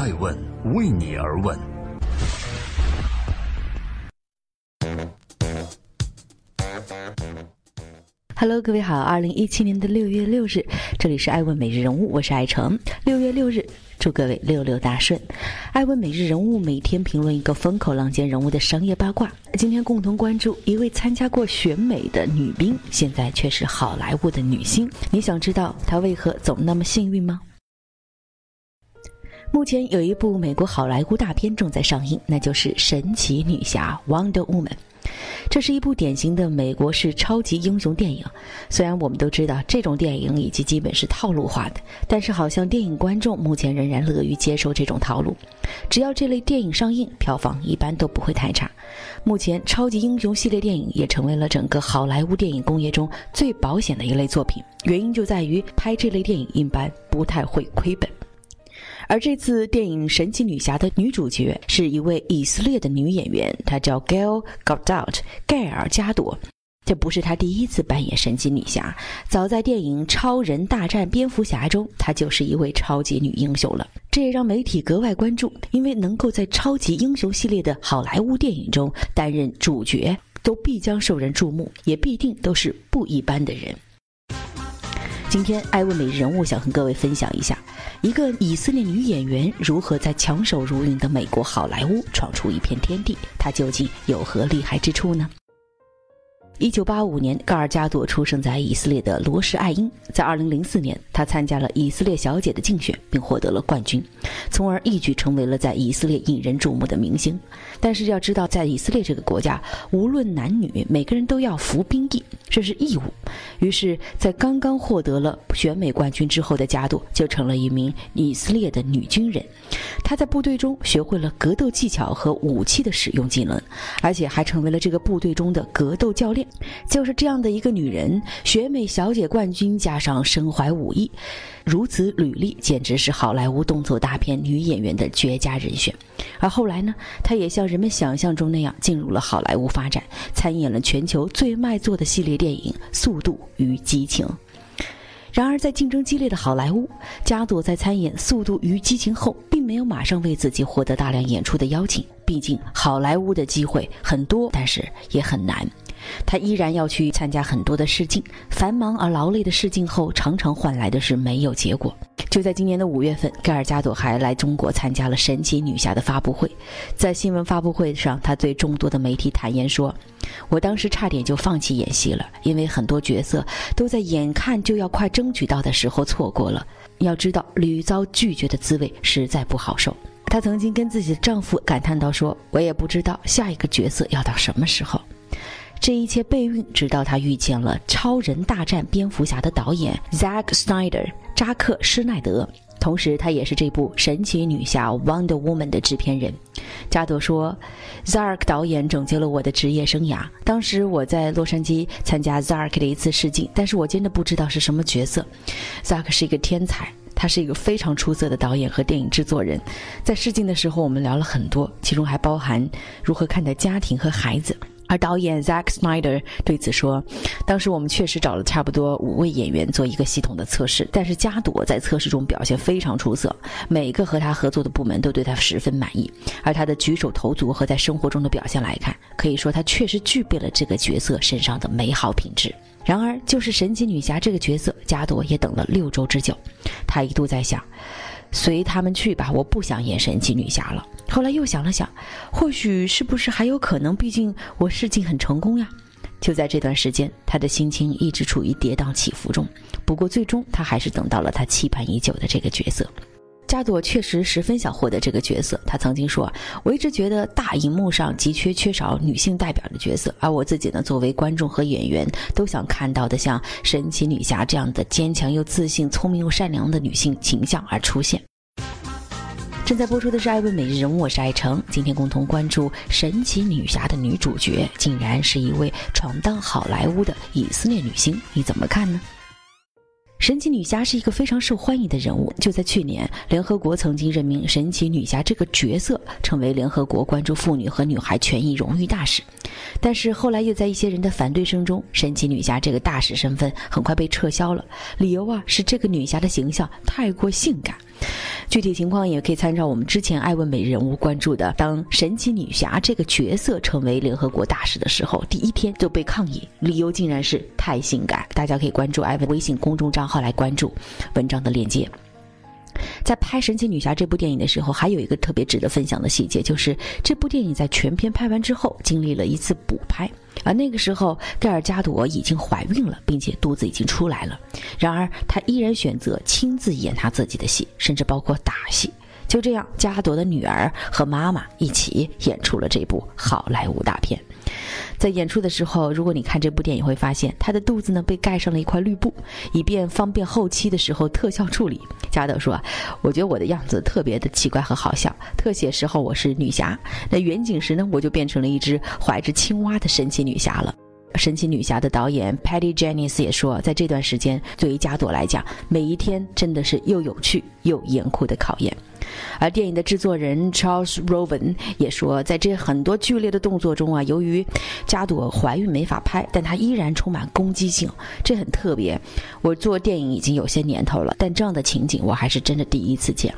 爱问为你而问。Hello，各位好，二零一七年的六月六日，这里是爱问每日人物，我是爱成。六月六日，祝各位六六大顺。爱问每日人物每天评论一个风口浪尖人物的商业八卦。今天共同关注一位参加过选美的女兵，现在却是好莱坞的女星。你想知道她为何总那么幸运吗？目前有一部美国好莱坞大片正在上映，那就是《神奇女侠》（Wonder Woman）。这是一部典型的美国式超级英雄电影。虽然我们都知道这种电影已经基本是套路化的，但是好像电影观众目前仍然乐于接受这种套路。只要这类电影上映，票房一般都不会太差。目前，超级英雄系列电影也成为了整个好莱坞电影工业中最保险的一类作品。原因就在于拍这类电影一般不太会亏本。而这次电影《神奇女侠》的女主角是一位以色列的女演员，她叫 Gail Gadot，盖尔加朵。这不是她第一次扮演神奇女侠，早在电影《超人大战蝙蝠侠》中，她就是一位超级女英雄了。这也让媒体格外关注，因为能够在超级英雄系列的好莱坞电影中担任主角，都必将受人注目，也必定都是不一般的人。今天，艾问每日人物想和各位分享一下。一个以色列女演员如何在强手如云的美国好莱坞闯出一片天地？她究竟有何厉害之处呢？一九八五年，高尔加朵出生在以色列的罗什艾因。在二零零四年，她参加了以色列小姐的竞选，并获得了冠军，从而一举成为了在以色列引人注目的明星。但是要知道，在以色列这个国家，无论男女，每个人都要服兵役，这是义务。于是，在刚刚获得了选美冠军之后的加朵，就成了一名以色列的女军人。她在部队中学会了格斗技巧和武器的使用技能，而且还成为了这个部队中的格斗教练。就是这样的一个女人，选美小姐冠军加上身怀武艺，如此履历，简直是好莱坞动作大片女演员的绝佳人选。而后来呢，她也像人们想象中那样进入了好莱坞发展，参演了全球最卖座的系列电影《速度与激情》。然而，在竞争激烈的好莱坞，加朵在参演《速度与激情》后，并没有马上为自己获得大量演出的邀请。毕竟，好莱坞的机会很多，但是也很难。他依然要去参加很多的试镜，繁忙而劳累的试镜后，常常换来的是没有结果。就在今年的五月份，盖尔加朵还来中国参加了神奇女侠的发布会。在新闻发布会上，他对众多的媒体坦言说：“我当时差点就放弃演戏了，因为很多角色都在眼看就要快争取到的时候错过了。要知道，屡遭拒绝的滋味实在不好受。”她曾经跟自己的丈夫感叹道：“说我也不知道下一个角色要到什么时候。”这一切备孕，直到他遇见了《超人大战蝙蝠侠》的导演 Zack Snyder 扎克施奈德，同时他也是这部《神奇女侠》Wonder Woman 的制片人。加朵说：“Zack 导演拯救了我的职业生涯。当时我在洛杉矶参加 Zack 的一次试镜，但是我真的不知道是什么角色。Zack 是一个天才，他是一个非常出色的导演和电影制作人。在试镜的时候，我们聊了很多，其中还包含如何看待家庭和孩子。”而导演 Zack Snyder 对此说：“当时我们确实找了差不多五位演员做一个系统的测试，但是加朵在测试中表现非常出色，每个和他合作的部门都对他十分满意。而他的举手投足和在生活中的表现来看，可以说他确实具备了这个角色身上的美好品质。然而，就是神奇女侠这个角色，加朵也等了六周之久。他一度在想。”随他们去吧，我不想演神奇女侠了。后来又想了想，或许是不是还有可能？毕竟我试镜很成功呀。就在这段时间，他的心情一直处于跌宕起伏中。不过最终，他还是等到了他期盼已久的这个角色。加朵确实十分想获得这个角色。他曾经说：“我一直觉得大荧幕上急缺缺少女性代表的角色，而我自己呢，作为观众和演员，都想看到的像神奇女侠这样的坚强又自信、聪明又善良的女性形象而出现。”正在播出的是《爱问每日人物》，我是爱成。今天共同关注神奇女侠的女主角，竟然是一位闯荡好莱坞的以色列女星，你怎么看呢？神奇女侠是一个非常受欢迎的人物。就在去年，联合国曾经任命神奇女侠这个角色成为联合国关注妇女和女孩权益荣誉大使。但是后来又在一些人的反对声中，神奇女侠这个大使身份很快被撤销了。理由啊是这个女侠的形象太过性感。具体情况也可以参照我们之前艾问美人物关注的，当神奇女侠这个角色成为联合国大使的时候，第一天就被抗议，理由竟然是太性感。大家可以关注艾问微信公众账号来关注文章的链接。在拍《神奇女侠》这部电影的时候，还有一个特别值得分享的细节，就是这部电影在全片拍完之后，经历了一次补拍，而那个时候盖尔加朵已经怀孕了，并且肚子已经出来了。然而，她依然选择亲自演她自己的戏，甚至包括打戏。就这样，加朵的女儿和妈妈一起演出了这部好莱坞大片。在演出的时候，如果你看这部电影，会发现她的肚子呢被盖上了一块绿布，以便方便后期的时候特效处理。加德说：“我觉得我的样子特别的奇怪和好笑。特写时候我是女侠，那远景时呢，我就变成了一只怀着青蛙的神奇女侠了。”神奇女侠的导演 Patty Jenkins 也说，在这段时间，对于加朵来讲，每一天真的是又有趣又严酷的考验。而电影的制作人 Charles Roven 也说，在这很多剧烈的动作中啊，由于加朵怀孕没法拍，但她依然充满攻击性，这很特别。我做电影已经有些年头了，但这样的情景我还是真的第一次见。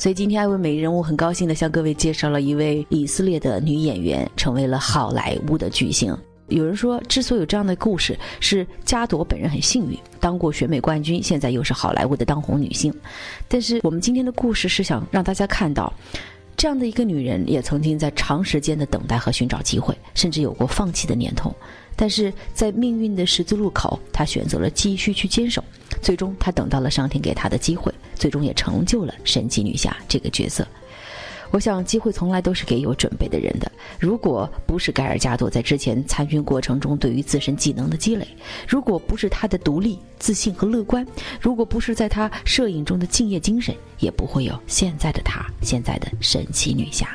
所以今天艾薇美人物很高兴的向各位介绍了一位以色列的女演员，成为了好莱坞的巨星。有人说，之所以有这样的故事，是加朵本人很幸运，当过选美冠军，现在又是好莱坞的当红女星。但是我们今天的故事是想让大家看到，这样的一个女人也曾经在长时间的等待和寻找机会，甚至有过放弃的念头。但是在命运的十字路口，她选择了继续去坚守。最终，她等到了上天给她的机会，最终也成就了神奇女侠这个角色。我想，机会从来都是给有准备的人的。如果不是盖尔加朵在之前参军过程中对于自身技能的积累，如果不是她的独立、自信和乐观，如果不是在她摄影中的敬业精神，也不会有现在的她，现在的神奇女侠。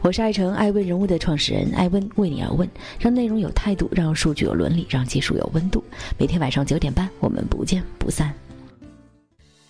我是爱成爱问人物的创始人艾温，为你而问，让内容有态度，让数据有伦理，让技术有温度。每天晚上九点半，我们不见不散。